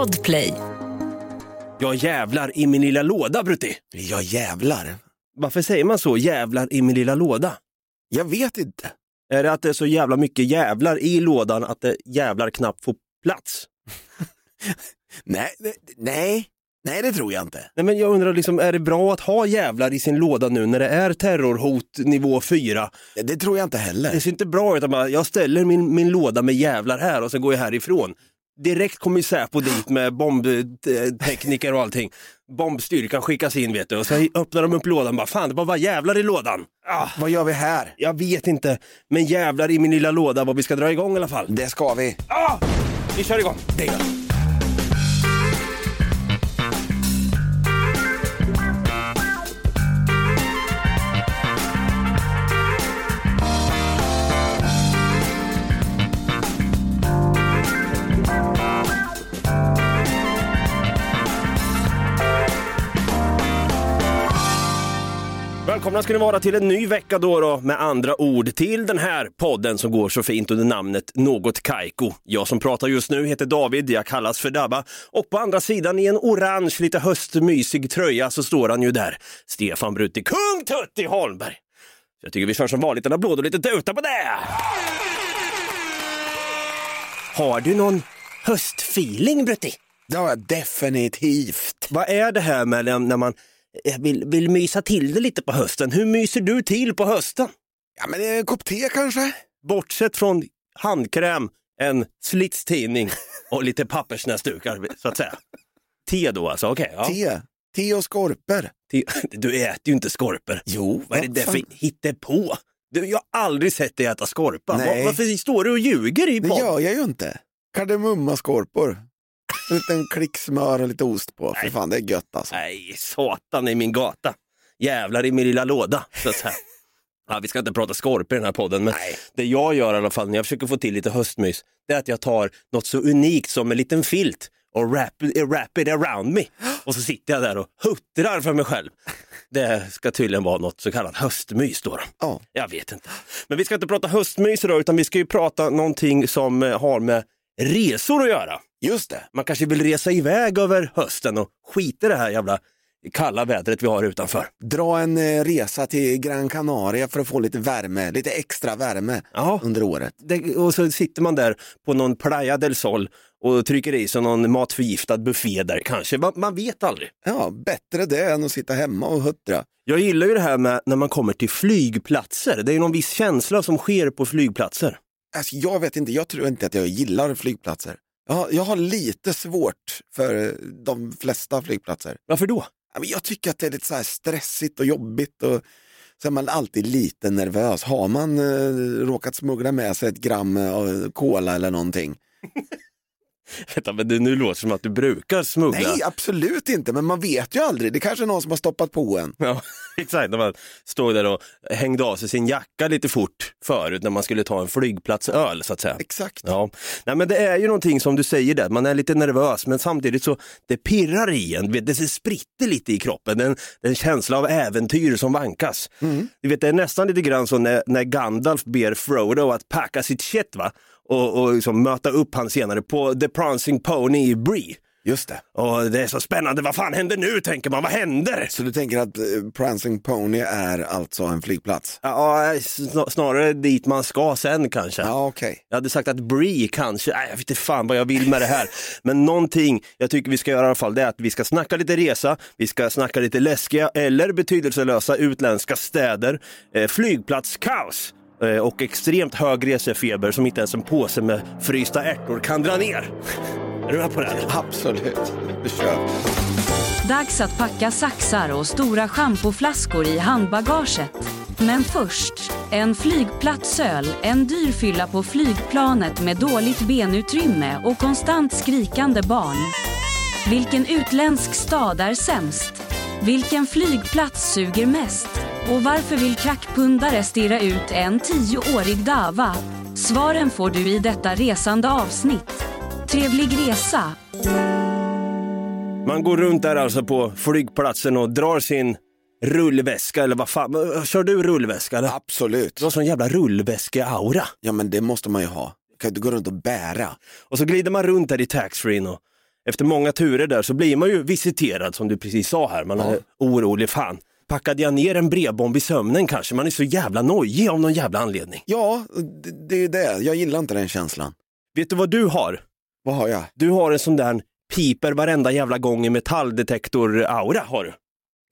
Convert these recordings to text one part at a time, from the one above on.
Podplay. Jag jävlar i min lilla låda Brutti. Ja jävlar. Varför säger man så, jävlar i min lilla låda? Jag vet inte. Är det att det är så jävla mycket jävlar i lådan att det jävlar knappt får plats? Nej, det- nej, nej det tror jag inte. Nej, men jag undrar, liksom, är det bra att ha jävlar i sin låda nu när det är terrorhot nivå 4? Det, det tror jag inte heller. Det ser inte bra ut att bara, jag ställer min, min låda med jävlar här och så går jag härifrån. Direkt kommer Säpo dit med bombtekniker och allting. Bombstyrkan skickas in vet du och så öppnar de upp lådan bara, fan det var bara jävlar i lådan. Ah, Vad gör vi här? jag vet inte, men jävlar i min lilla låda vad vi ska dra igång i alla fall. Det ska vi. Ah, vi kör igång. Det gör vi. Välkomna ska ni vara till en ny vecka då, då med andra ord till den här podden som går så fint under namnet Något Kaiko. Jag som pratar just nu heter David, jag kallas för Dabba och på andra sidan i en orange, lite höstmysig tröja så står han ju där, Stefan Brutti, kung Tutti Holmberg. Så jag tycker vi kör som vanligt en applåd och lite tuta på det! Har du någon höstfeeling Brutti? Ja, definitivt. Vad är det här med när man eh, vill, vill mysa till det lite på hösten? Hur myser du till på hösten? Ja, men en kopp te kanske? Bortsett från handkräm, en slitstidning och lite pappersnäsdukar så att säga. Te då alltså, okej. ja. Te. Te och skorpor. Te. Du äter ju inte skorpor. Jo, Vad är det fan. för hittepå? Du, jag har aldrig sett dig äta skorpa. Nej. Va- Varför står du och ljuger i Det podd? gör jag ju inte. Kardemummaskorpor. En liten klick smör och lite ost på. För Nej. fan, det är gött alltså. Nej, satan i min gata. Jävlar i min lilla låda. Så att säga. Ja, vi ska inte prata skorpor i den här podden, men Nej. det jag gör i alla fall när jag försöker få till lite höstmys, det är att jag tar något så unikt som en liten filt och wrap, wrap it around me. Och så sitter jag där och huttrar för mig själv. Det ska tydligen vara något så kallat höstmys då. Ja. Jag vet inte. Men vi ska inte prata höstmys idag, utan vi ska ju prata någonting som har med resor att göra. Just det. Man kanske vill resa iväg över hösten och skita i det här jävla kalla vädret vi har utanför. Dra en eh, resa till Gran Canaria för att få lite värme, lite extra värme Ja. under året. Det, och så sitter man där på någon Playa del Sol och trycker i sig någon matförgiftad buffé där kanske. Man, man vet aldrig. Ja, bättre det än att sitta hemma och huttra. Jag gillar ju det här med när man kommer till flygplatser. Det är ju någon viss känsla som sker på flygplatser. Alltså, jag vet inte, jag tror inte att jag gillar flygplatser. Har, jag har lite svårt för eh, de flesta flygplatser. Varför då? Ja, men Jag tycker att det är lite så här stressigt och jobbigt och så är man alltid lite nervös. Har man eh, råkat smuggla med sig ett gram eh, cola eller någonting? Vänta, men det, nu låter som att du brukar smuggla. Nej, absolut inte, men man vet ju aldrig. Det kanske är någon som har stoppat på en. Ja, exakt. När man stod där och hängde av sig sin jacka lite fort förut när man skulle ta en flygplatsöl så att säga. Exakt. Ja, Nej, men det är ju någonting som du säger där, man är lite nervös men samtidigt så det pirrar i en, det spritter lite i kroppen, det är en, det är en känsla av äventyr som vankas. Du vet, det är nästan lite grann så när, när Gandalf ber Frodo att packa sitt shit va? Och, och liksom möta upp han senare på The Prancing Pony i Bree. Just det. Och det är så spännande, vad fan händer nu tänker man, vad händer? Så du tänker att eh, Prancing Pony är alltså en flygplats? Ja, sn- snarare dit man ska sen kanske. Ja, okej. Jag hade sagt att Bree kanske, nej, jag vet inte fan vad jag vill med det här. Men någonting jag tycker vi ska göra i alla fall, det är att vi ska snacka lite resa, vi ska snacka lite läskiga eller betydelselösa utländska städer, eh, flygplatskaos och extremt hög resefeber som inte ens en påse med frysta ärtor kan dra ner. Är du med på det? Absolut. Vi kör. Dags att packa saxar och stora schampoflaskor i handbagaget. Men först, en flygplatsöl, en dyr fylla på flygplanet med dåligt benutrymme och konstant skrikande barn. Vilken utländsk stad är sämst? Vilken flygplats suger mest? Och varför vill klackpundare stirra ut en tioårig dava? Svaren får du i detta resande avsnitt. Trevlig resa! Man går runt där alltså på flygplatsen och drar sin rullväska eller vad fan, kör du rullväska eller? Absolut. Du har sån jävla rullväske-aura. Ja, men det måste man ju ha. Kan du gå runt och bära? Och så glider man runt där i taxfree och efter många turer där så blir man ju visiterad som du precis sa här. Man är orolig, fan. Packade jag ner en brevbomb i sömnen kanske? Man är så jävla nojig av någon jävla anledning. Ja, det, det är det. Jag gillar inte den känslan. Vet du vad du har? Vad har jag? Du har en sån där piper varenda jävla gång i metalldetektor-aura har du.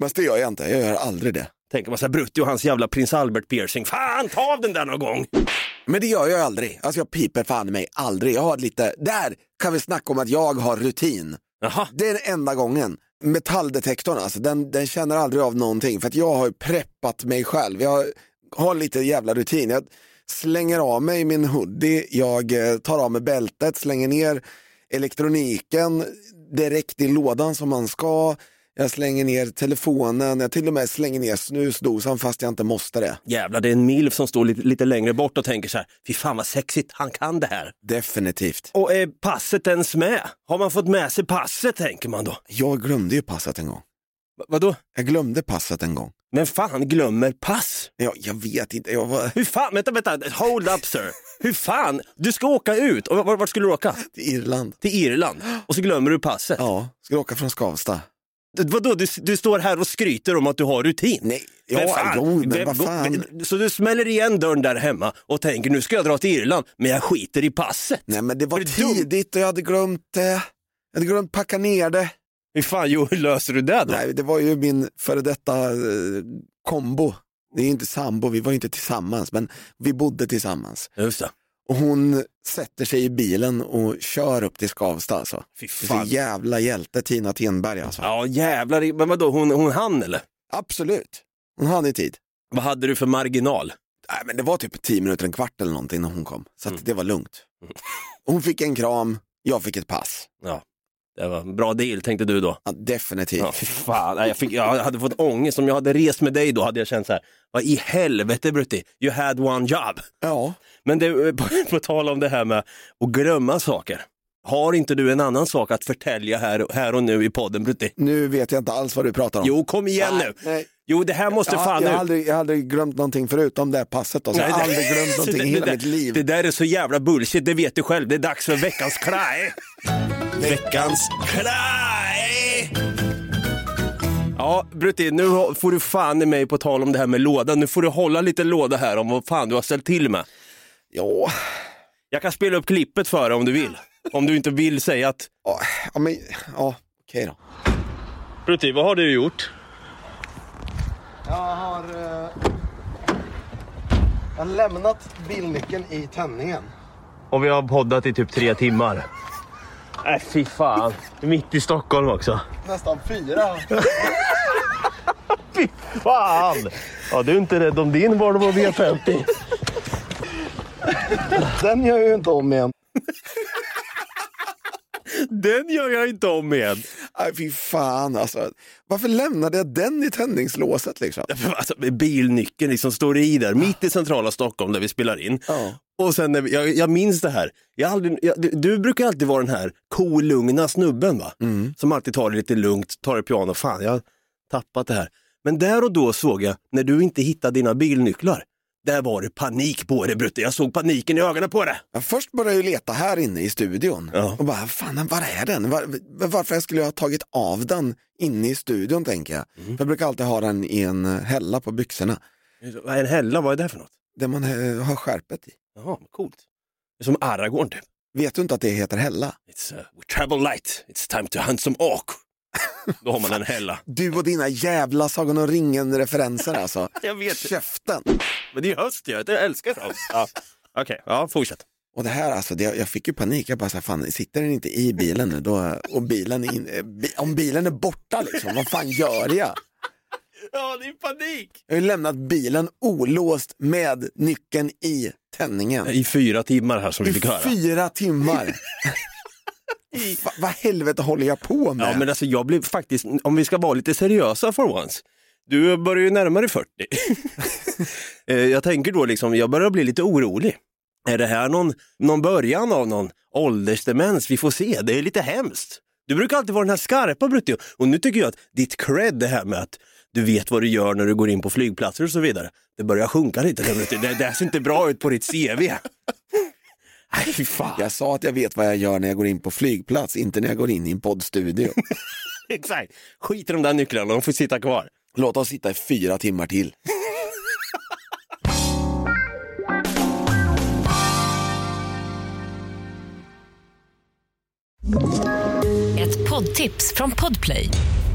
Men det gör jag inte. Jag gör aldrig det. Tänker man så här, Brutti och hans jävla prins Albert-piercing. Fan, ta av den där någon gång! Men det gör jag aldrig. Alltså jag piper fan i mig aldrig. Jag har lite, där kan vi snacka om att jag har rutin. Jaha, Det är den enda gången. Metalldetektorn alltså, den, den känner aldrig av någonting. För att jag har ju preppat mig själv. Jag har lite jävla rutin. Jag slänger av mig min hoodie, jag eh, tar av mig bältet, slänger ner elektroniken direkt i lådan som man ska. Jag slänger ner telefonen, jag till och med slänger ner snusdosan fast jag inte måste det. jävlar det är en milf som står lite, lite längre bort och tänker så här, fy fan vad sexigt, han kan det här. Definitivt. Och är passet ens med? Har man fått med sig passet tänker man då? Jag glömde ju passet en gång. Va- Vadå? Jag glömde passet en gång. Men fan glömmer pass? Jag, jag vet inte, jag var Hur fan, vänta, vänta, hold up sir. Hur fan, du ska åka ut, och vart, vart skulle du åka? i Irland. Till Irland, och så glömmer du passet. Ja, skulle åka från Skavsta. Vadå, du, du står här och skryter om att du har rutin? Nej, ja, fan, jo, men vem- fan. Så du smäller igen dörren där hemma och tänker nu ska jag dra till Irland, men jag skiter i passet. Nej men det var dum? tidigt och jag hade glömt det. Jag hade glömt packa ner det. Hur fan jo, hur löser du det då? Nej, det var ju min före detta eh, kombo. Det är inte sambo, vi var inte tillsammans, men vi bodde tillsammans. Just det. Och hon sätter sig i bilen och kör upp till Skavsta alltså. Fy Det är så fan. jävla hjälte Tina Tenberg alltså. Ja jävlar, men vadå, hon, hon hann eller? Absolut. Hon hade i tid. Vad hade du för marginal? Nej, men det var typ tio minuter, en kvart eller någonting när hon kom. Så Mm. det var lugnt. Hon fick en kram, jag fick ett pass. Ja, det var en bra deal tänkte du då. Ja, definitivt. Ja, fy fan, Nej, jag, fick, jag hade fått ångest. Om jag hade rest med dig då hade jag känt så här, vad i helvete Brutti, you had one job. Ja. Men det, på, på tal om det här med att glömma saker. Har inte du en annan sak att förtälja här, här och nu i podden Brutti? Nu vet jag inte alls vad du pratar om. Jo, kom igen Nej, nu. nej. Jo, det här måste Ja, fan jag, ut. aldrig, jag har aldrig glömt någonting förutom det här passet. Då, så jag har Nej, aldrig glömt någonting i hela det, mitt liv. Det där är så jävla bullshit, det vet du själv. Det är dags för veckans kraj. Veckans kraj! Ja, Brutti, nu får du fan i mig på tal om det här med låda. Nu får du hålla lite låda här om vad fan du har ställt till med. Ja, Jag kan spela upp klippet för dig om du vill. Om du inte vill säga att... ja, ja, men, ja okej då. Brutti, vad har du gjort? Jag har, eh, jag har lämnat bilnyckeln i tändningen. Och vi har poddat i typ tre timmar. Nej, fy fan. Mitt i Stockholm också. Nästan fyra. Fy fan! Ja, du är inte rädd om din Volvo V50. Den gör jag ju inte om igen. Den gör jag inte om igen. Nej, fy fan alltså. Varför lämnade jag den i tändningslåset liksom? Alltså, bilnyckeln liksom står i där, mitt i centrala Stockholm där vi spelar in. Ja. Och sen, när vi, jag, jag minns det här, jag har aldrig, jag, du, du brukar alltid vara den här kolugna snubben va? Som alltid tar det lite lugnt, tar det piano, fan jag har tappat det här. Men där och då såg jag, när du inte hittade dina bilnycklar, där var det panik på det Brutte. Jag såg paniken i ögonen på det. Jag först började jag leta här inne i studion Ja. och bara, fan var är den? Var, varför skulle jag ha tagit av den inne i studion tänker jag. Mm. För jag brukar alltid ha den i en eh, hälla på byxorna. Vad är en hälla, vad är det för något? Där man eh, har skärpet i. Jaha, coolt. Det är som Aragorn typ. Vet du inte att det heter hälla? It's, uh, we travel light, it's time to hunt some ork. Då har man en hälla. Du och dina jävla Sagan om ringen-referenser alltså. Jag vet. Käften! Men det är höst ju, jag älskar sånt. Ja. Okej, ja fortsätt. Och det här alltså, det, jag fick ju panik. Jag bara, så här, fan, sitter den inte i bilen nu? Då, och bilen in, eh, bi, om bilen är borta liksom, vad fan gör jag? Ja, det är panik! Jag har ju lämnat bilen olåst med nyckeln i tändningen. I fyra timmar här som vi I fick höra. fyra timmar. Va, vad helvete håller jag på med? Ja, men alltså jag blev faktiskt, om vi ska vara lite seriösa for once. Du börjar ju närma dig 40. Eh, jag tänker då liksom, jag börjar bli lite orolig. Är det här någon, någon början av någon åldersdemens? Vi får se, det är lite hemskt. Du brukar alltid vara den här skarpa Brutti och nu tycker jag att ditt cred, det här med att du vet vad du gör när du går in på flygplatser och så vidare, det börjar sjunka lite. Det, det ser inte bra ut på ditt CV. Nej, fan. Jag sa att jag vet vad jag gör när jag går in på flygplats, inte när jag går in i en poddstudio. Exakt. Skit i de där nycklarna, de får sitta kvar. Låt oss sitta i fyra timmar till. Ett poddtips från Podplay.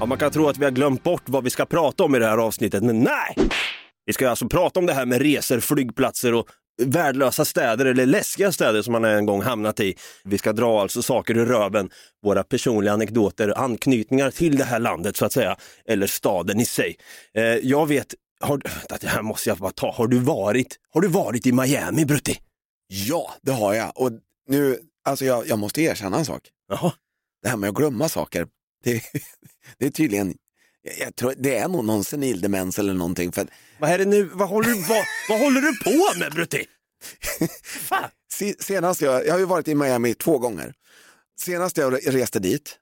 Ja, man kan tro att vi har glömt bort vad vi ska prata om i det här avsnittet, men nej! Vi ska alltså prata om det här med resor, flygplatser och värdelösa städer eller läskiga städer som man en gång hamnat i. Vi ska dra alltså saker ur röven, våra personliga anekdoter, anknytningar till det här landet så att säga, eller staden i sig. Eh, jag vet, har, det här måste jag bara ta, har du varit, har du varit i Miami Brutti? Ja, det har jag. Och nu, alltså jag, jag måste erkänna en sak. Jaha, Det här med att glömma saker, det, det är tydligen, jag, tror, det är nog någon senildemens eller någonting. För att, vad är det nu, vad håller, du- vad, vad håller du på med Brutti? Senast jag, jag har ju varit i Miami två gånger. Senast jag reste dit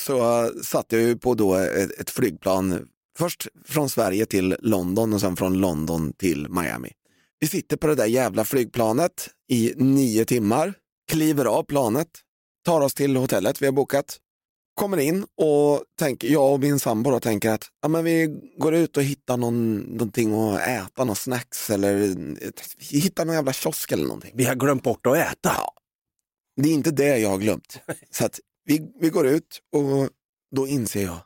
så satt jag ju på då ett, ett flygplan, först från Sverige till London och sen från London till Miami. Vi sitter på det där jävla flygplanet i nio timmar, kliver av planet, tar oss till hotellet vi har bokat, kommer in och tänker, jag och min sambo då tänker att ja, men vi går ut och hittar någon, någonting att äta, någon snacks eller hittar någon jävla kiosk eller någonting. Vi har glömt bort att äta. Ja. Det är inte det jag har glömt. Så att vi, vi går ut och då inser jag,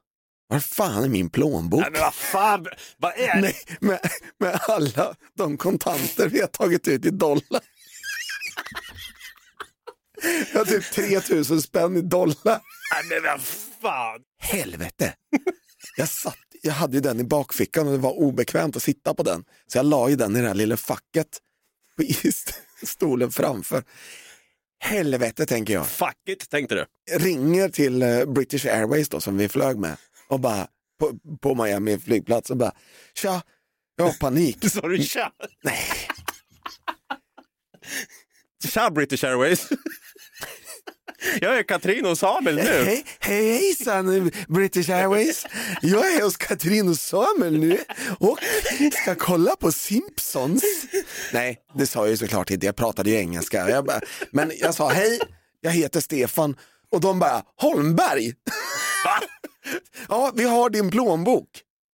var fan är min plånbok? Nej, men vad fan, vad är det? Nej, med, med alla de kontanter vi har tagit ut i dollar. Jag har typ 3000 spänn i dollar. Nej, men vad fan. Helvete! Jag, satt, jag hade ju den i bakfickan och det var obekvämt att sitta på den. Så jag la ju den i det här lilla facket i st- stolen framför. Helvete tänker jag. Fuck it, tänkte du. ringer till eh, British Airways då, som vi flög med och bara på, på Miami flygplats och bara tja, jag har panik. Sa du tja? Nej, Tja British Airways. Jag är Katrin och Samuel nu. hej, hej hejsan British Airways. Jag är hos Katrin och Samuel nu och ska kolla på Simpsons. Nej, det sa jag ju såklart inte, jag pratade ju engelska. Jag bara, men jag sa hej, jag heter Stefan och de bara Holmberg. Ja, vi har din plånbok.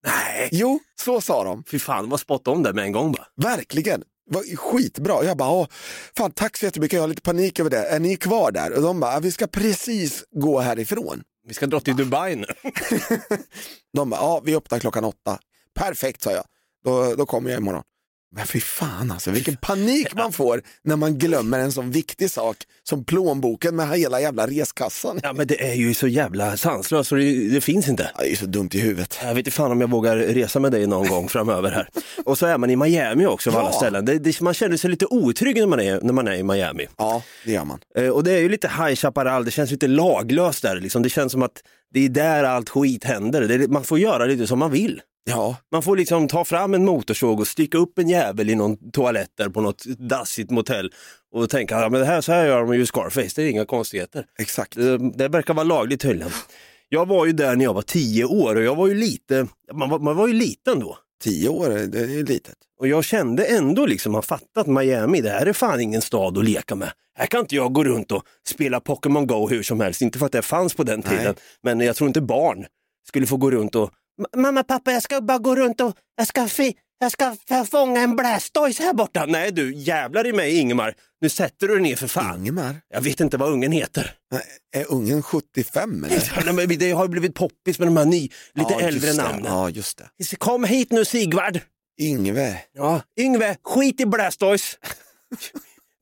Nej. Jo, så sa de. Fy fan, vad spot om det med en gång bara. Verkligen. Var skitbra. Jag bara, Åh, fan tack så jättemycket, jag har lite panik över det. Är ni kvar där? Och de bara, vi ska precis gå härifrån. Vi ska dra till Dubai nu. De bara, ja vi öppnar klockan åtta. Perfekt sa jag, då, då kommer jag imorgon. Men fy fan alltså, vilken panik man får när man glömmer en sån viktig sak som plånboken med hela jävla reskassan. Ja men det är ju så jävla sanslöst så det, det finns inte. Ja, det är ju så dumt i huvudet. Jag vet inte fan om jag vågar resa med dig någon gång framöver här. Och så är man i Miami också av alla Ja. ställen. Det, det, man känner sig lite otrygg när man är, när man är i Miami. Ja, det gör man. Eh, och det är ju lite High Chaparral, det känns lite laglöst där. Liksom. Det känns som att det är där allt skit händer. Det man får göra lite som man vill. Ja, Man får liksom ta fram en motorsåg och sticka upp en jävel i någon toalett där på något dassigt motell och tänka, ja men det här, så här gör de ju i Scarface, det är inga konstigheter. exakt. Det, det verkar vara lagligt tydligen. Jag var ju där när jag var tio år och jag var ju lite, man var, man var ju liten då. Tio år, det är ju litet. Och jag kände ändå liksom, man fattat Miami, det här är fan ingen stad att leka med. Här kan inte jag gå runt och spela Pokémon Go hur som helst, inte för att det fanns på den Nej. tiden, men jag tror inte barn skulle få gå runt och "Ma- Mamma, pappa, jag ska bara gå runt och jag ska, fi- jag ska fånga en Blastoise här borta. Nej du, jävlar i mig Ingemar, nu sätter du dig ner för fan. Ingemar, Jag vet inte vad ungen heter. Nej, är ungen 75 eller? Nej, men Det har ju blivit poppis med de här ny, lite Ja, äldre namnen. Ja, just det. Kom hit nu Sigvard. Yngve. Ja, Yngve, skit i Blastoise.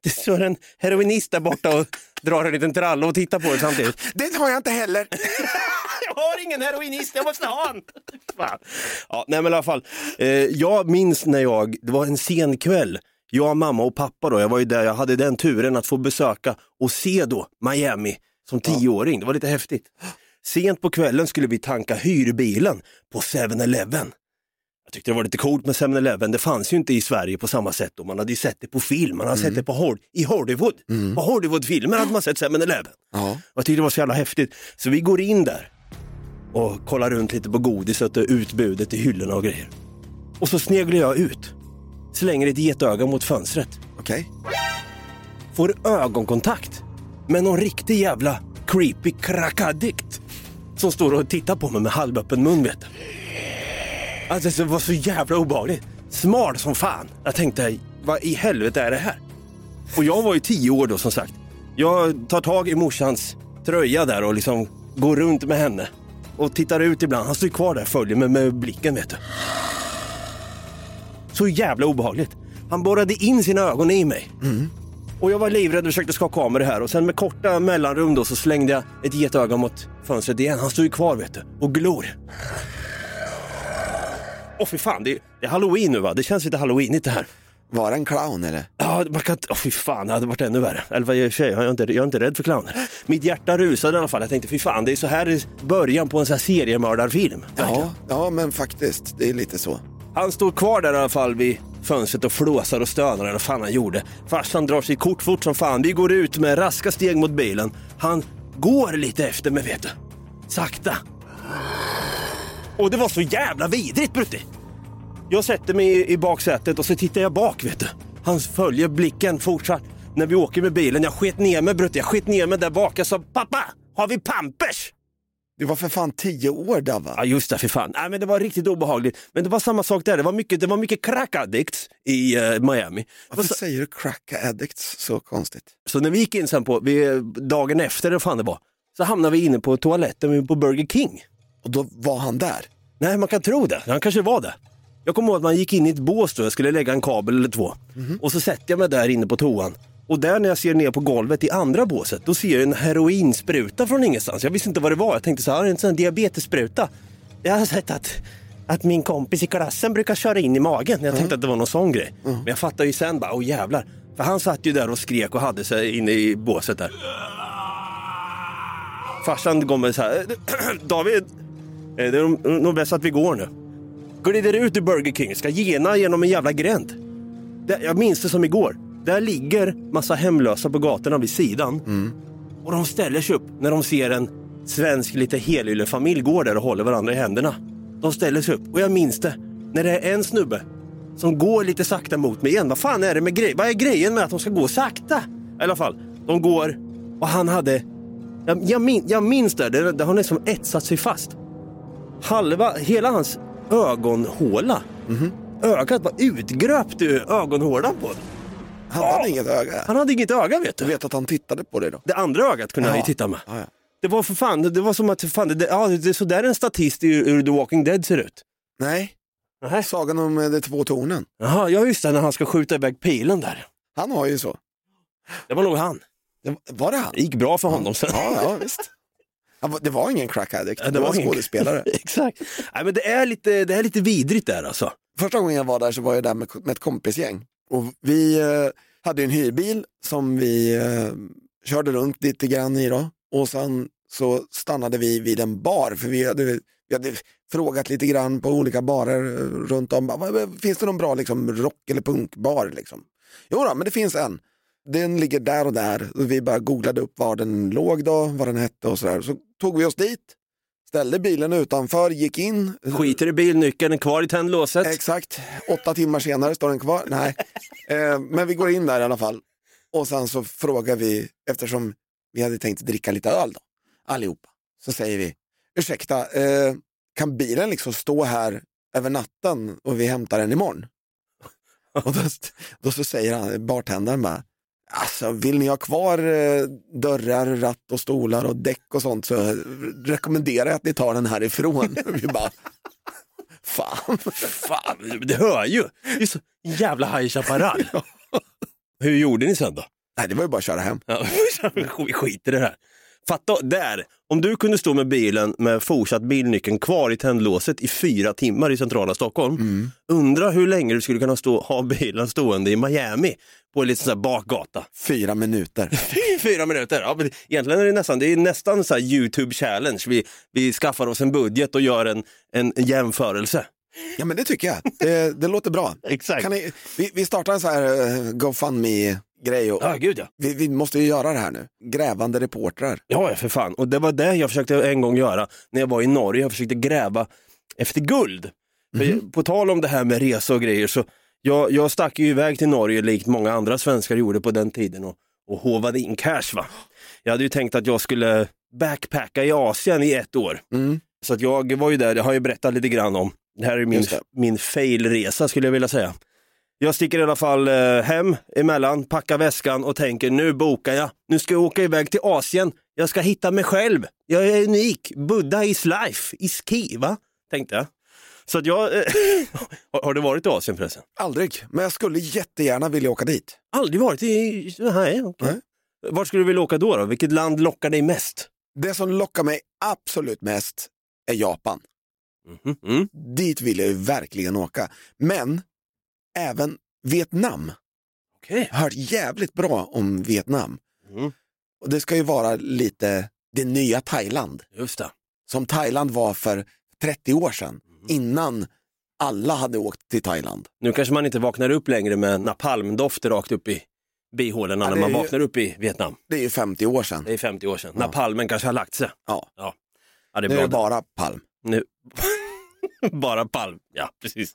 Det står en heroinist där borta och drar en liten tralla och tittar på det samtidigt. Det har jag inte heller. Jag har ingen heroinist, jag måste ha en! Fan. Ja, nej men i alla fall, eh, jag minns när jag, det var en sen kväll, Jag, mamma och pappa då, jag var ju där, jag hade den turen att få besöka och se då Miami som tioåring. Det var lite häftigt. Sent på kvällen skulle vi tanka hyrbilen på 7-Eleven. Jag tyckte det var lite coolt med 7-Eleven. Det fanns ju inte i Sverige på samma sätt. Och man hade ju sett det på film, man hade sett det på Hol- i Hollywood. På Hollywood-filmer hade man sett 7-Eleven. Ja. Jag tyckte det var så jävla häftigt. Så vi går in där och kollar runt lite på godiset och utbudet i hyllorna och grejer. Och så sneglar jag ut, slänger ett getöga mot fönstret, Okej. får ögonkontakt med någon riktig jävla creepy krakadikt som står och tittar på mig med halvöppen mun vet du. Alltså det var så jävla obehagligt. Smal som fan. Jag tänkte, vad i helvete är det här? Och jag var ju tio år då som sagt. Jag tar tag i morsans tröja där och liksom går runt med henne. Och tittar ut ibland. Han står ju kvar där och följer mig med blicken vet du. Så jävla obehagligt. Han borrade in sina ögon i mig. Och jag var livrädd och försökte skaka av mig det här och sen med korta mellanrum då så slängde jag ett getöga mot fönstret igen. Han står ju kvar vet du och glor. Åh fy fan, det är, det är halloween nu va? Det känns lite halloweenigt det här. Var det en clown eller? Ja, man kan. Åh fy fan, det hade varit ännu värre. Eller vad för sig, jag är, inte, jag är inte rädd för clowner. Mitt hjärta rusade i alla fall. Jag tänkte fy fan, det är så här i början på en sån här seriemördarfilm. Ja, ja, men faktiskt. Det är lite så. Han står kvar där i alla fall vid fönstret och flåsar och stönar eller vad fan han gjorde. Farsan drar sig kort fort som fan. Vi går ut med raska steg mot bilen. Han går lite efter mig vet du. Sakta. Och det var så jävla vidrigt Brutti. Jag sätter mig i, baksätet och så tittar jag bak vet du. Han följer blicken fortsatt. När vi åker med bilen, jag sket ner mig Brutti. Jag sket ner mig där bak. Jag sa pappa, har vi pampers? Du var för fan tio år Davva. Ja just det, för fan. Nej, men det var riktigt obehagligt. Men det var samma sak där, det var mycket, det var mycket crack addicts i eh, Miami. Det var Varför så, säger du crack addicts så konstigt? så när vi gick in sen på, vi, dagen efter, eller fan det var, så hamnade vi inne på toaletten på Burger King. Och då var han där. Nej, man kan tro det. Han kanske var det. Jag kommer ihåg att man gick in i ett bås då, jag skulle lägga en kabel eller två. Och så sätter jag mig där inne på toan. Och där när jag ser ner på golvet i andra båset, då ser jag en heroinspruta från ingenstans. Jag visste inte vad det var. Jag tänkte så här, en sån här diabetesspruta. Jag har sett att, att min kompis i klassen brukar köra in i magen. Jag tänkte att det var någon sån grej. Men jag fattade ju sen bara, åh jävlar. För han satt ju där och skrek och hade sig inne i båset där. Farsan med så här, David, det är nog bäst att vi går nu. Glider ut ur Burger King, ska gena genom en jävla gränd. Det, jag minns det som igår. Där ligger massa hemlösa på gatorna vid sidan. Och de ställer sig upp när de ser en svensk lite helyllefamilj gå där och håller varandra i händerna. De ställer sig upp och jag minns det när det är en snubbe som går lite sakta mot mig igen. Vad fan är det med grej? Vad är grejen med att de ska gå sakta? I alla fall, de går och han hade... Jag, jag, min, jag minns det, det, det har liksom etsat sig fast. Halva, hela hans ögonhåla. Ögat var utgröpt ur ögonhålan på. Han hade inget öga. Han hade inget öga vet Du du. vet att han tittade på dig då? Det andra ögat kunde han ju Ja. titta med. Ja, ja. Det var för fan, det var som att fan, det, ja, det är så där en statist ur, ur The Walking Dead ser ut. Nej, Nähä. sagan om eh, de två tornen. Jaha, ja just det, när han ska skjuta iväg pilen där. Han har ju så. Det var nog han. Det, var det han? Det gick bra för honom sen. Ja, ja visst. Var- Det var ingen crack addict, Ja, det, var en ingen- skådespelare. Exakt. Nej, men det är, lite, det är lite vidrigt där alltså. Första gången jag var där så var jag där med, med ett kompisgäng. Och vi eh, hade en hyrbil som vi eh, körde runt lite grann i då. Och sen så stannade vi vid en bar för vi hade, vi hade frågat lite grann på olika barer eh, runt om. Bara, "Vad- Finns det någon bra liksom, rock eller punkbar? Liksom? Jo då, men det finns en. Den ligger där och där. Och vi bara googlade upp var den låg då, vad den hette och sådär. Så tog vi oss dit, ställde bilen utanför, gick in. Skiter i bilnyckeln, är kvar i tändlåset. Exakt, åtta timmar senare står den kvar. Nej, eh, men vi går in där i alla fall. Och sen så frågar vi, eftersom vi hade tänkt dricka lite öl då, allihopa, så säger vi, ursäkta, eh, kan bilen liksom stå här över natten och vi hämtar den imorgon? Och då, då så säger han, bartendern bara, alltså vill ni ha kvar eh, dörrar, ratt och stolar och däck och sånt så rekommenderar jag att ni tar den härifrån. vi bara, fan. Fan, det hör ju. Det är så jävla High Chaparral. Hur gjorde ni sen då? Nej, det var ju bara att köra hem. Ja, vi skiter i det här. Fatta, där! Om du kunde stå med bilen med fortsatt bilnyckeln kvar i tändlåset i fyra timmar i centrala Stockholm. Mm. Undra hur länge du skulle kunna stå, ha bilen stående i Miami på en liten sån här bakgata. Fyra minuter. Fyra minuter. Ja, men egentligen är det nästan, det är nästan så YouTube challenge. Vi, vi skaffar oss en budget och gör en, en jämförelse. Ja men det tycker jag. Det, det låter bra. Exakt. Ni, vi, vi startar en så här uh, GoFundMe-grej. Och, Ja, gud ja. vi, vi måste ju göra det här nu. Grävande reportrar. Ja, för fan. Och det var det jag försökte en gång göra när jag var i Norge. Jag försökte gräva efter guld. För på tal om det här med resa och grejer så jag, jag stack ju iväg till Norge likt många andra svenskar gjorde på den tiden och, och håvade in cash. Va? Jag hade ju tänkt att jag skulle backpacka i Asien i ett år. Mm. Så att jag var ju där, det har jag berättat lite grann om. Det här är min, min failresa skulle jag vilja säga. Jag sticker i alla fall eh, hem emellan, packar väskan och tänker nu bokar jag. Nu ska jag åka iväg till Asien. Jag ska hitta mig själv. Jag är unik. Buddha is life, is key, va? Tänkte jag. Så att jag... Eh, har- du varit i Asien förresten? Aldrig, men jag skulle jättegärna vilja åka dit. Aldrig varit i... Nej, okej. Nej. Vart skulle du vilja åka då, då? Vilket land lockar dig mest? Det som lockar mig absolut mest är Japan. Mm. Dit vill jag ju verkligen åka. Men även Vietnam. Har hört jävligt bra om Vietnam. Mm. Och det ska ju vara lite det nya Thailand. Just det. Som Thailand var för 30 år sedan. Innan alla hade åkt till Thailand. Nu kanske man inte vaknar upp längre med napalmdoft rakt upp i bihålorna Ja, när man ju- vaknar upp i Vietnam. Det är ju 50 år sedan. Det är 50 år sedan. Ja. Napalmen kanske har lagt sig. Ja. Ja, ja det är Nu är det bara palm. Nu. bara palm, ja precis.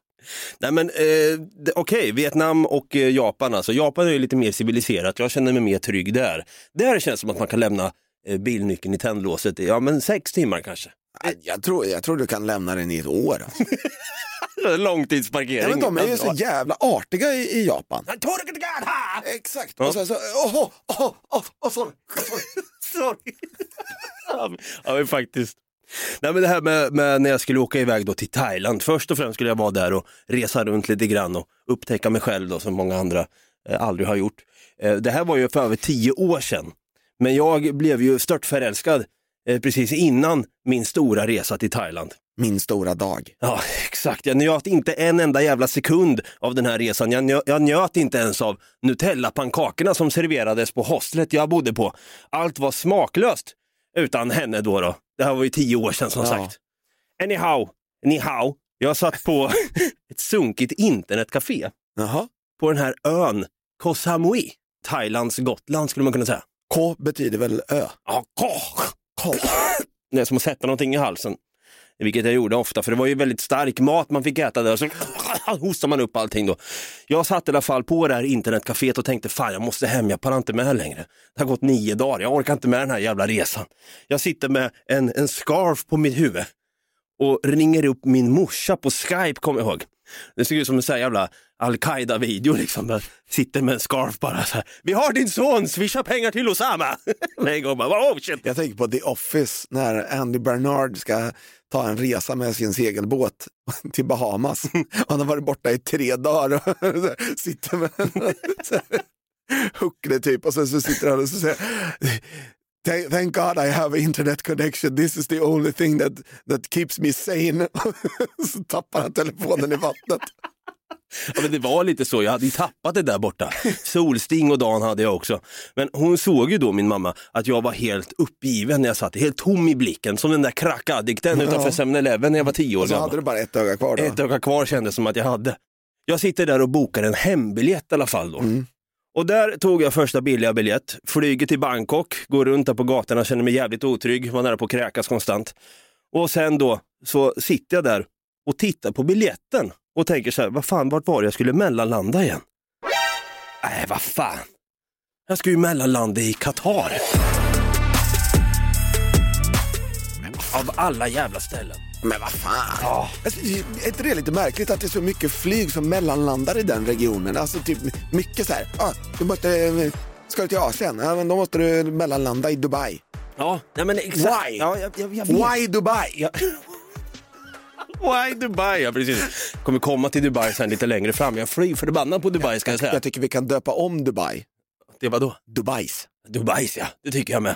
Nej men eh, okej, Vietnam och eh, Japan alltså. Japan är ju lite mer civiliserat, jag känner mig mer trygg där. Där känns det som att man kan lämna eh, bilnyckeln i tändlåset i, ja men sex timmar kanske. Jag tror, jag tror du kan lämna den i ett år. Långtidsparkering. Ja, men de är ju så jävla artiga i, i Japan. Exakt. Ja. Och sen så, åh, åh, åh, sorry. sorry. Ja men faktiskt. Nej, men det här med, med när jag skulle åka iväg då till Thailand. Först och främst skulle jag vara där och resa runt lite grann och upptäcka mig själv då, som många andra eh, aldrig har gjort. Eh, det här var ju för över tio år sedan. Men jag blev ju störtförälskad eh, precis innan min stora resa till Thailand. Min stora dag. Ja, exakt. Jag njöt inte en enda jävla sekund av den här resan. Jag, njö, jag njöt inte ens av Nutella-pannkakorna som serverades på hostlet jag bodde på. Allt var smaklöst utan henne då. då. Det här var ju tio år sedan som Ja. sagt. Anyhow, anyhow. Jag satt på ett sunkigt internetcafé Jaha. på den här ön Koh Samui. Thailands Gotland skulle man kunna säga. K betyder väl ö? Ja, Koh. Koh. Det är som att sätta någonting i halsen. Vilket jag gjorde ofta, för det var ju väldigt stark mat man fick äta där. Så hostar man upp allting då. Jag satt i alla fall på det här internetcaféet och tänkte, fan jag måste hem, jag pallar inte med längre. Det har gått nio dagar, jag orkar inte med den här jävla resan. Jag sitter med en, en scarf på mitt huvud och ringer upp min morsa på Skype, kommer jag ihåg. Det såg ut som en sån jävla al-Qaida-video liksom. Sitter med en scarf bara så här. Vi har din son, swisha pengar till Osama! Med en gång bara, oh shit. Jag tänker på The Office när Andy Bernard ska ta en resa med sin segelbåt till Bahamas. Han har varit borta i tre dagar och sitter med en huckle typ och sen så sitter han och så säger Thank, God I have internet connection. This is the only thing that, that keeps me sane. så tappar han telefonen i vattnet. Ja, men det var lite så, jag hade ju tappat det där borta. Solsting och Dan hade jag också. Men hon såg ju då, min mamma, att jag var helt uppgiven när jag satt, helt tom i blicken, som den där crackaddikten utanför 7-Eleven när jag var tio år Och så gammal. hade du bara ett öga kvar då. Ett öga kvar kändes som att jag hade. Jag sitter där och bokar en hembiljett i alla fall då. Mm. Och där tog jag första billiga biljett, flyger till Bangkok, går runt där på gatorna, känner mig jävligt otrygg, var nära på att kräkas konstant. Och sen då så sitter jag där och tittar på biljetten och tänker så här, vad fan, vart var det jag skulle mellanlanda igen? Nej, vad fan. Jag ska ju mellanlanda i Qatar. Av alla jävla ställen. Men vad fan. Alltså, är inte det lite märkligt att det är så mycket flyg som mellanlandar i den regionen? Alltså typ mycket så här, ah, du måste, eh, ska du till Asien? Ja, men då måste du mellanlanda i Dubai. Ja, nej men exakt. Why? Ja, jag, jag. Why Dubai? Ja. Why Dubai? Ja, precis. Kommer komma till Dubai sen lite längre fram. Jag är fly förbannad på Dubai ska jag säga. Jag tycker vi kan döpa om Dubai. Det var då? Dubais. Dubais ja, det tycker jag med.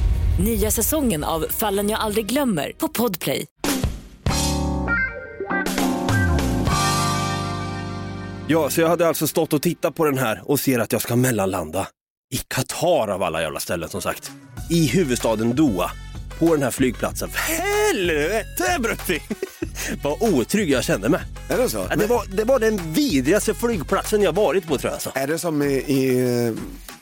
Nya säsongen av Fallen jag aldrig glömmer på Podplay. Ja, så jag hade alltså stått och tittat på den här och ser att jag ska mellanlanda i Qatar av alla jävla ställen som sagt. I huvudstaden Doha. På den här flygplatsen. Helvete Brutti! Vad otrygg jag kände mig. Är det så? Ja, det, var, det var den vidrigaste flygplatsen jag varit på tror jag. Alltså. Är det som i, i,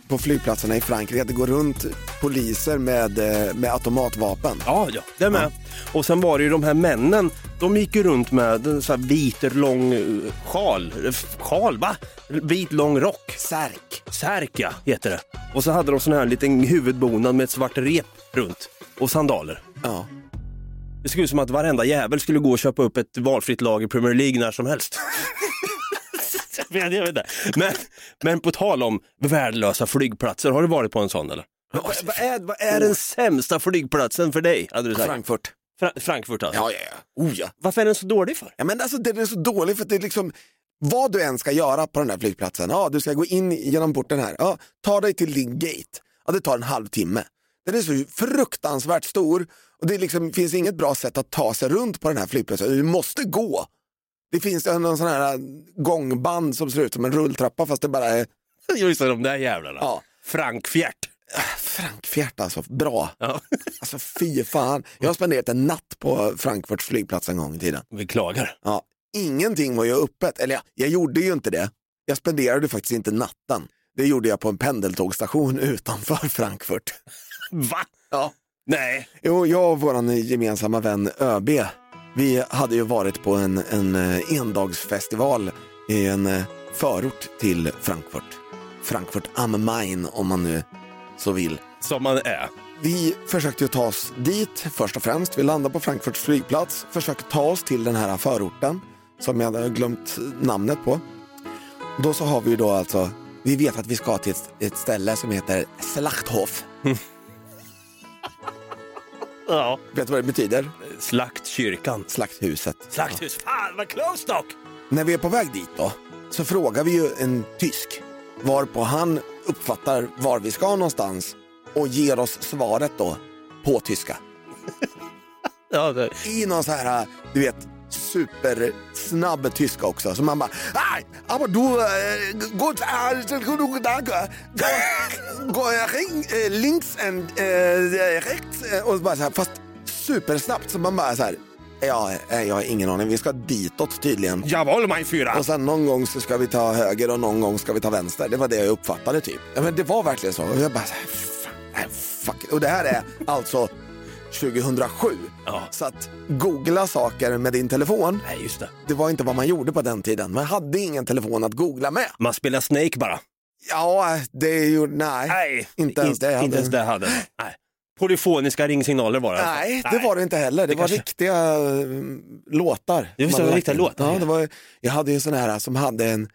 på flygplatserna i Frankrike, att det går runt poliser med, eh, med automatvapen? Ja, ja, det med. Och sen var det ju de här männen, de gick ju runt med en sån här vit lång eh, sjal, sjal va? Vit lång rock. Särk. Särk ja, heter det. Och så hade de sån här liten huvudbonad med ett svart rep runt och sandaler. Ja. Det skulle ut som att varenda jävel skulle gå och köpa upp ett valfritt lag i Premier League när som helst. vet, jag vet inte. Men, men på tal om värdelösa flygplatser, har du varit på en sån eller? Vad, är, vad är den sämsta flygplatsen för dig? Hade du sagt? Frankfurt. Fra Frankfurt alltså? Ja, ja, ja. Oh, ja. Varför är den så dålig för? Ja, men alltså, den är så dålig för att det är liksom, vad du än ska göra på den här flygplatsen, ja, du ska gå in genom porten här, ja, ta dig till din gate, ja, det tar en halvtimme. Den är så fruktansvärt stor och det liksom, finns inget bra sätt att ta sig runt på den här flygplatsen, du måste gå. Det finns någon sån här gångband som ser ut som en rulltrappa fast det bara är Just det, de där jävlarna. Ja. Frankfjärt. Frankfjärt alltså, bra. Ja. Alltså fy fan. Jag har spenderat en natt på Frankfurts flygplats en gång i tiden. Beklagar. Ja, ingenting var ju öppet, eller ja, jag gjorde ju inte det. Jag spenderade faktiskt inte natten. Det gjorde jag på en pendeltågstation utanför Frankfurt. Va? Ja. Nej. Jo, jag och vår gemensamma vän ÖB, vi hade ju varit på en, en eh, endagsfestival i en eh, förort till Frankfurt. Frankfurt am Main om man nu så vill. Som man är. Vi försökte ju ta oss dit först och främst. Vi landade på Frankfurts flygplats, försökte ta oss till den här förorten som jag hade glömt namnet på. Då så har vi ju då alltså, vi vet att vi ska till ett, ett ställe som heter Slachthof. Ja. Vet du vad det betyder? Slaktkyrkan. Slakthuset. Slakthus. Fan vad close dock! När vi är på väg dit då, så frågar vi ju en tysk, varpå han uppfattar var vi ska någonstans och ger oss svaret då på tyska. Ja, det... I någon så här, du vet, supersnabb tyska också. Så man bara, nej, aber du, äh, gut, äh, danke. Ring, äh, links and äh, rechts. äh, Och bara så här, fast supersnabbt. Så man bara så här, ja, jag har ingen aning. Vi ska ditåt tydligen. Jawohl mein Führer! Och sen någon gång så ska vi ta höger och någon gång ska vi ta vänster. Det var det jag uppfattade typ. Ja, men det var verkligen så. Och jag bara, så här, fan, nej, fuck. Och det här är alltså 2007. Ja. Så att googla saker med din telefon, Nej, just det. det var inte vad man gjorde på den tiden. Man hade ingen telefon att googla med. Man spelar Snake bara. Ja, det gjorde, nej. Nej, inte ens det hade- Inte ens det hade. Nej. Polyfoniska ringsignaler var det. alltså. Nej, det var det inte heller. Det, Det var kanske- riktiga mm, låtar. Det var riktiga låtar, Ja, ja. det var, jag hade ju en sån här som hade en,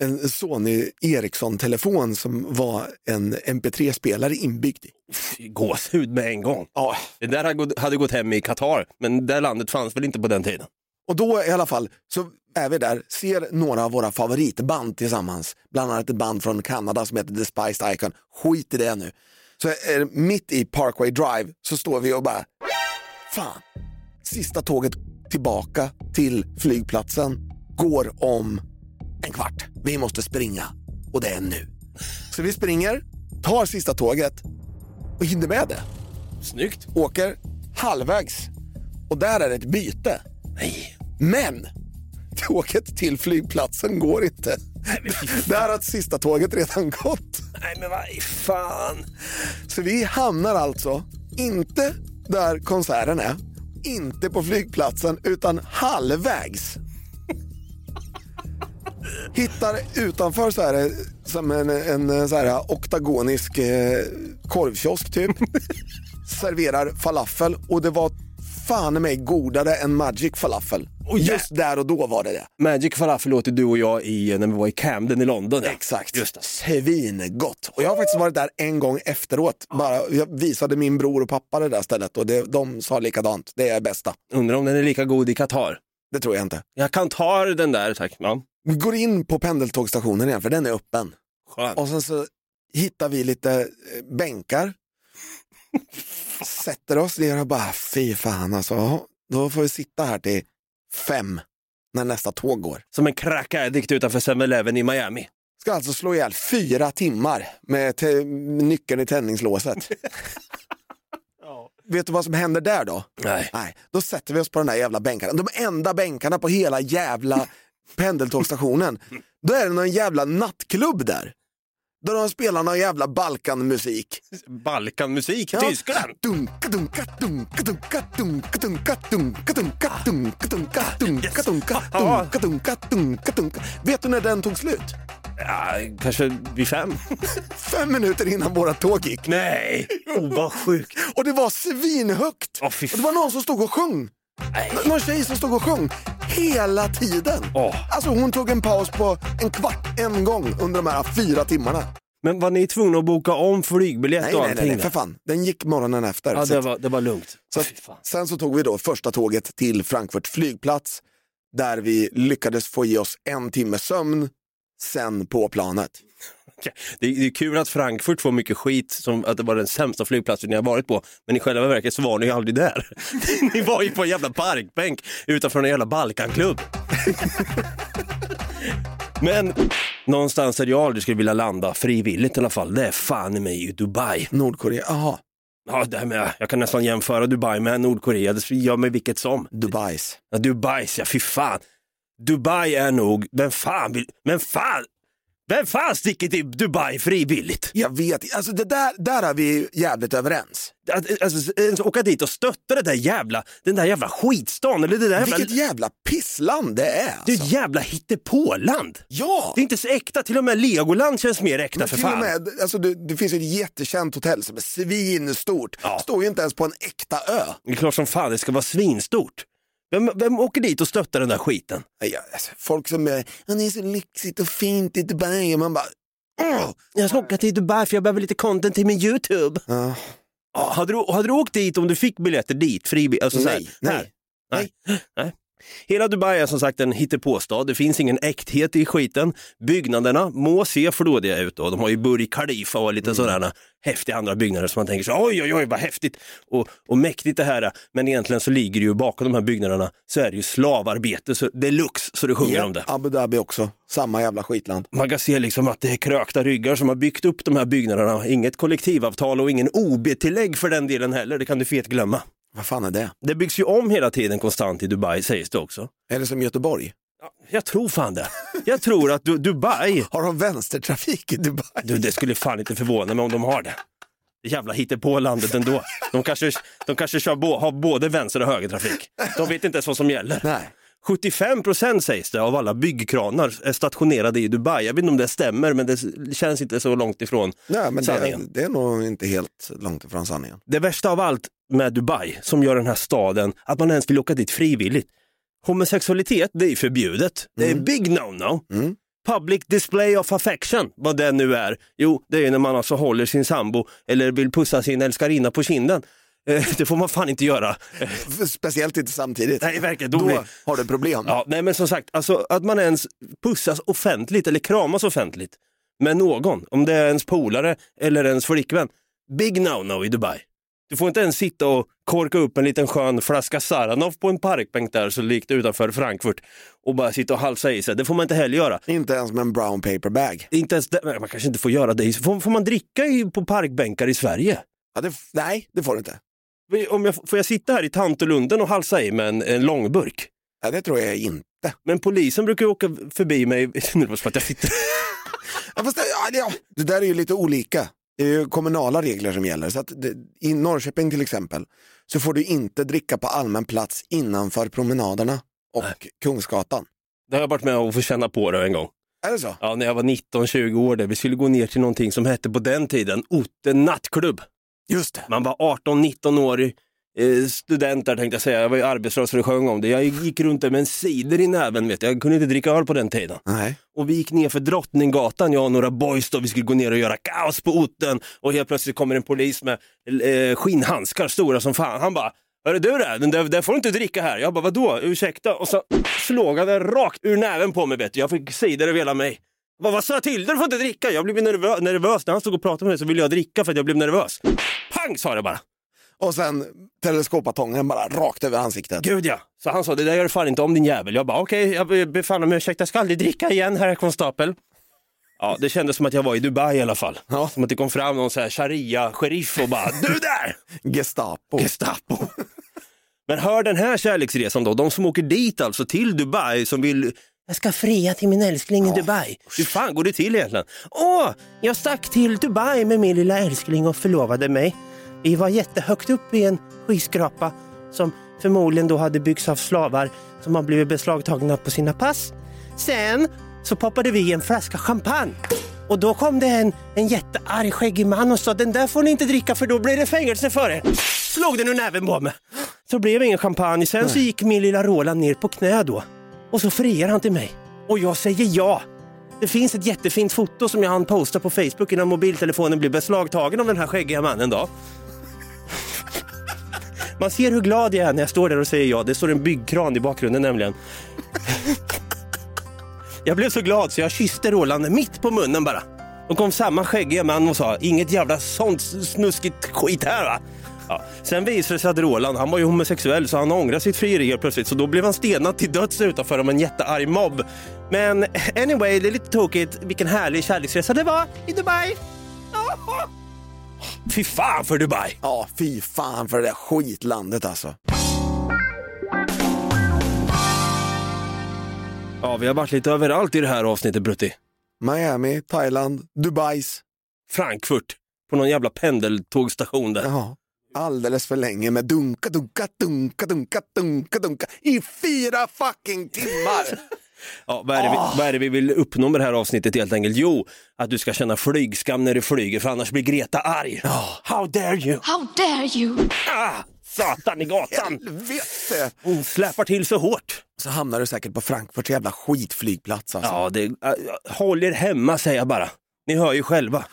en Sony Ericsson-telefon som var en MP3-spelare inbyggd i. Gåshud med en gång. Ja, Det där hade gått- hade gått hem i Qatar, men det landet fanns väl inte på den tiden. Och då i alla fall så är vi där, ser några av våra favoritband tillsammans. Bland annat ett band från Kanada som heter The Spiced Icon. Skit i det nu. Så är mitt i Parkway Drive så står vi och bara, fan, sista tåget tillbaka till flygplatsen går om en kvart. Vi måste springa och det är nu. Så vi springer, tar sista tåget och hinner med det. Snyggt. Åker halvvägs och där är det ett byte. Nej. Men tåget till flygplatsen går inte. Där har sista tåget redan gått. Nej men vad fan. Så vi hamnar alltså inte där konserten är, inte på flygplatsen, utan halvvägs. Hittar utanför så här, som en, en så här oktagonisk eh, korvkiosk typ. Serverar falafel och det var fan i mig godare än Magic falafel. Och just där och då var det det. Magic falafel åt du och jag i när vi var i Camden i London. Ja. Exakt. Just det. Svingott. Och jag har faktiskt varit där en gång efteråt. Bara, jag visade min bror och pappa det där stället och det, de sa likadant. Det är bästa. Undrar om den är lika god i Qatar. Det tror jag inte. Jag kan ta den där tack. Ja. Vi går in på pendeltågstationen igen för den är öppen. Skönt. Och sen så hittar vi lite eh, bänkar. Sätter oss ner och bara, fy fan alltså. Då får vi sitta här till fem när nästa tåg går. Som en crack addict utanför 7-Eleven i Miami. Ska alltså slå ihjäl fyra timmar med nyckeln i tändningslåset. Vet du vad som händer där då? Nej. Nej, då sätter vi oss på den där jävla bänkarna. De enda bänkarna på hela jävla pendeltågstationen. Då är det någon jävla nattklubb där. Där de spelar någon jävla Balkanmusik. Balkanmusik, Ja. Tyskland. Dunka, dunka, dunka, dunka, dunka, dunka, dunka, dunka, dunka, dunka, dunka, dunka, dunka, dunka, dunka, dunka. Vet du när den tog slut? Ja, kanske vid fem. Fem minuter innan våra tåg gick. Nej, oh, vad sjukt. Och det var svinhögt. Fy och det var någon som stod och sjöng. Nej. Någon tjej som stod och sjöng hela tiden. Åh. Alltså hon tog en paus på en kvart en gång under de här fyra timmarna. Men var ni tvungna att boka om flygbiljett Nej, och nej, allting? nej, nej, för fan. Den gick morgonen efter. Ja, det var, det var lugnt. Så fan. sen så tog vi då första tåget till Frankfurt flygplats där vi lyckades få i oss en timme sömn sen på planet. Det är, det är kul att Frankfurt får mycket skit som att det var den sämsta flygplatsen ni har varit på, men i själva verket så var ni ju aldrig där. ni var ju på en jävla parkbänk utanför en jävla Balkanklubb. men någonstans där jag aldrig skulle vilja landa frivilligt i alla fall, det är fan i mig i Dubai. Nordkorea, jaha, Ja, det här med, jag kan nästan jämföra Dubai med Nordkorea, det gör mig vilket som. Dubais. Ja, Dubai, ja fy fan. Dubai är nog, vem fan vill, men fan, vem fan sticker till Dubai frivilligt? Jag vet, alltså det där, där är vi jävligt överens. Att, alltså, ens åka dit och stötta det där jävla, den där jävla skitstan, eller det där jävla, Vilket jävla pissland det är. det är Alltså. ett jävla hittepåland. Ja! Det är inte så äkta, till och med Legoland känns mer äkta Men för fan. med, alltså det, det finns ett jättekänt hotell som är svinstort. Ja. Står ju inte ens på en äkta ö. Det är klart som fan det ska vara svinstort. Vem, vem åker dit och stöttar den där skiten? Ja, alltså, folk som är, "Ja, det är så lyxigt och fint i Dubai och man bara, åh! Jag ska åka till Dubai för jag behöver lite content till min YouTube. Ja, Ja, hade, du, hade du åkt dit om du fick biljetter dit? Frivilligt? Alltså, så här, nej, nej. Nej. Nej. Hela Dubai är som sagt en hittepåstad. Det finns ingen äkthet i skiten. Byggnaderna må se flådiga ut. Då. De har ju Burj Khalifa och lite sådana häftiga andra byggnader som man tänker så oj, oj, oj, vad häftigt och, och mäktigt det här är. Men egentligen så ligger det ju bakom de här byggnaderna så är det ju slavarbete så deluxe så det sjunger om det. Abu Dhabi också, samma jävla skitland. Man kan se liksom att det är krökta ryggar som har byggt upp de här byggnaderna. Inget kollektivavtal och ingen OB-tillägg för den delen heller. Det kan du fet glömma. Vad fan är det? Det byggs ju om hela tiden konstant i Dubai sägs det också. Är det som Göteborg? Jag tror fan det. Jag tror att du, Dubai, Har de vänstertrafik i Dubai? du, det skulle fan inte förvåna mig om de har det. Det jävla hittepå-landet ändå. De kanske, de kanske kör bo, har både vänster och högertrafik. De vet inte ens vad som gäller. Nej. 75 procent sägs det av alla byggkranar är stationerade i Dubai. Jag vet inte om det stämmer men det känns inte så långt ifrån Nej, men det, sanningen. det är nog inte helt långt ifrån sanningen. Det värsta av allt med Dubai som gör den här staden att man ens vill åka dit frivilligt. Homosexualitet, det är förbjudet. Det är big no-no. Mm. Public display of affection, vad det nu är. Jo, det är när man alltså håller sin sambo eller vill pussa sin älskarinna på kinden. Eh, Det får man fan inte göra. Speciellt inte samtidigt. Nej, verkligen. Då Då har du problem. Ja, nej men som sagt, alltså, att man ens pussas offentligt eller kramas offentligt med någon, om det är ens polare eller ens flickvän. Big no-no i Dubai. Du får inte ens sitta och korka upp en liten skön flaska Saranov på en parkbänk där så likt utanför Frankfurt och bara sitta och halsa i sig. Det får man inte heller göra. Inte ens med en brown paper bag. Inte ens det, man kanske inte får göra det. Får, får man dricka i, på parkbänkar i Sverige? Ja, det, nej, det får du inte. Om jag, får jag sitta här i Tantolunden och halsa i med en, en långburk? Ja, det tror jag inte. Men polisen brukar ju åka förbi mig, nu var det att jag sitter Ja, fast det, ja, det, där är ju lite olika. Det är ju kommunala regler som gäller. Så det, I Norrköping till exempel så får du inte dricka på allmän plats innanför promenaderna och Kungsgatan. Det har jag varit med och få känna på det en gång. Är det så? Ja, när jag var 19-20 år där. Vi skulle gå ner till någonting som hette på den tiden Otte nattklubb. Just det. Man var 18-19 år eh, student där tänkte jag säga, jag var ju arbetslös och det sjöng om det. Jag gick runt där med en cider i näven, vet jag kunde inte dricka öl på den tiden. Nej. Och vi gick ner för Drottninggatan, jag och några boys då, vi skulle gå ner och göra kaos på orten och helt plötsligt kommer en polis med eh, skinnhandskar stora som fan. Han bara, Hörru du där, den där, där får du inte dricka här. Jag bara, vadå, ursäkta? Och så slog han den rakt ur näven på mig vet du. Jag fick cider över hela mig. Jag vad sa jag till? Du får inte dricka. Jag blev nervös, nervös. När han stod och pratade med mig så ville jag dricka för att jag blev nervös. Pang sa det bara. Och sen teleskopbatongen bara rakt över ansiktet. Gud ja. Så han sa, det där gör du fan inte om din jävel. Jag bara, okej, jag ber fan om ursäkt. Jag ska aldrig dricka igen, herr konstapel. Ja, det kändes som att jag var i Dubai i alla fall. Ja. Som att det kom fram någon så här sharia-sheriff och bara, du där! Gestapo. Gestapo. Men hör den här kärleksresan då, de som åker dit alltså till Dubai som vill jag ska fria till min älskling i Dubai. Hur fan går det till egentligen? Åh, jag stack till Dubai med min lilla älskling och förlovade mig. Vi var jättehögt upp i en skyskrapa som förmodligen då hade byggts av slavar som har blivit beslagtagna på sina pass. Sen så poppade vi i en flaska champagne och då kom det en, en jättearg skäggig man och sa den där får ni inte dricka för då blir det fängelse för er. Slog den ur näven på mig. Så blev det ingen champagne. Sen så gick min lilla Roland ner på knä då och så friar han till mig. Och jag säger ja. Det finns ett jättefint foto som jag hann posta på Facebook innan mobiltelefonen blev beslagtagen av den här skäggiga mannen då. Man ser hur glad jag är när jag står där och säger ja. Det står en byggkran i bakgrunden nämligen. Jag blev så glad så jag kysste Roland mitt på munnen bara. Då kom samma skäggiga man och sa, inget jävla sånt snuskigt skit här va. Ja. Sen visade det sig att Roland, han var ju homosexuell så han ångrade sitt frieri helt plötsligt så då blev han stenad till döds utanför av en jättearg mobb. Men anyway, det är lite tokigt vilken härlig kärleksresa det var i Dubai. Fy fan för Dubai! Ja, fy fan för det där skitlandet alltså. Ja, vi har varit lite överallt i det här avsnittet Brutti. Miami, Thailand, Dubais. Frankfurt, på någon jävla pendeltågstation där. Ja. Alldeles för länge med dunka, dunka, dunka, dunka, dunka, dunka i fyra fucking timmar. Ja, vad, är det vi, vad är det vi vill uppnå med det här avsnittet helt enkelt? Jo, att du ska känna flygskam när du flyger för annars blir Greta arg. How dare you! How dare you! Ah, satan i gatan! Helvete! Hon släpar till så hårt. Så hamnar du säkert på Frankfurts jävla skitflygplats alltså. Ja, det, äh, håll er hemma säger jag bara. Ni hör ju själva.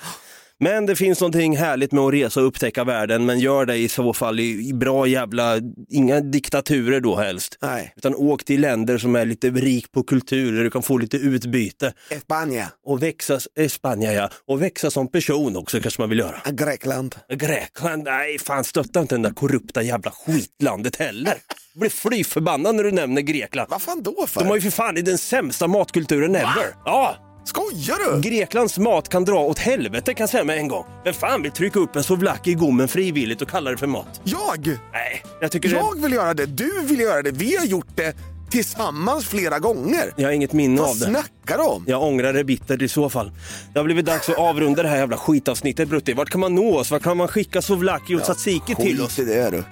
Men det finns någonting härligt med att resa och upptäcka världen, men gör det i så fall i, bra jävla, inga diktaturer då helst. Nej. Utan åk till länder som är lite rik på kultur, där du kan få lite utbyte. Espanja, Och växa, Spanien ja, och växa som person också kanske man vill göra. Grekland. Grekland, nej fan stötta inte den där korrupta jävla skitlandet heller. Jag blir fly förbannad när du nämner Grekland. Vad fan då för? De har ju för fan den sämsta matkulturen ever. Ja, Skojar du? Greklands mat kan dra åt helvete kan jag säga med en gång. Vem fan vill trycka upp en souvlaki i gommen frivilligt och kalla det för mat? Jag? Nej, jag tycker det... Jag vill göra det, du vill göra det, vi har gjort det tillsammans flera gånger. Jag har inget minne av Vad det. snackar du om? Jag ångrar det bittert i så fall. Det har blivit dags att avrunda det här jävla skitavsnittet Brutti. Vart kan man nå oss? Vart kan man skicka souvlaki och tzatziki till oss? Skit i det du.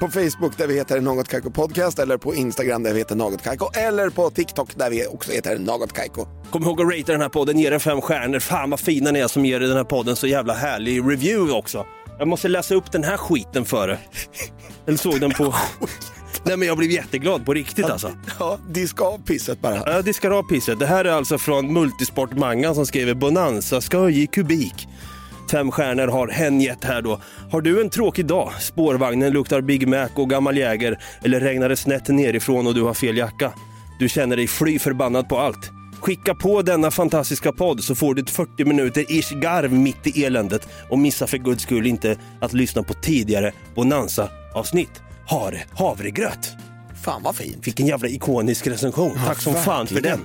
På Facebook där vi heter Något Kaiko Podcast eller på Instagram där vi heter Något Kaiko eller på TikTok där vi också heter Något Kaiko. Kom ihåg att ratea den här podden, ge den fem stjärnor. Fan vad fina ni är som ger den här podden så jävla härlig review också. Jag måste läsa upp den här skiten före. Eller såg den på... Nej men jag blev jätteglad på riktigt alltså. Ja, diska av pisset bara. Ja, diskar av pisset. Det här är alltså från Multisport Mangan som skriver Bonanza skoj i kubik. Fem stjärnor har hen gett här då. Har du en tråkig dag, spårvagnen luktar Big Mac och gammal jäger eller regnar det snett nerifrån och du har fel jacka? Du känner dig fly förbannad på allt. Skicka på denna fantastiska podd så får du ett 40 minuter ish garv mitt i eländet och missa för guds skull inte att lyssna på tidigare Bonanza-avsnitt. Har havregröt. Fan vad fint. Vilken jävla ikonisk recension. Tack som fan för den.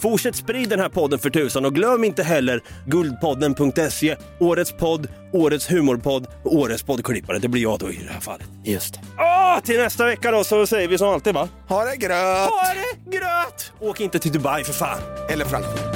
Fortsätt sprid den här podden för tusan och glöm inte heller guldpodden.se, årets podd, årets humorpodd och årets poddklippare. Det blir jag då i det här fallet. Just det. Åh, till nästa vecka då så säger vi som alltid va? Ha det gröt! Ha det gröt! Åk inte till Dubai för fan. Eller Frankfurt.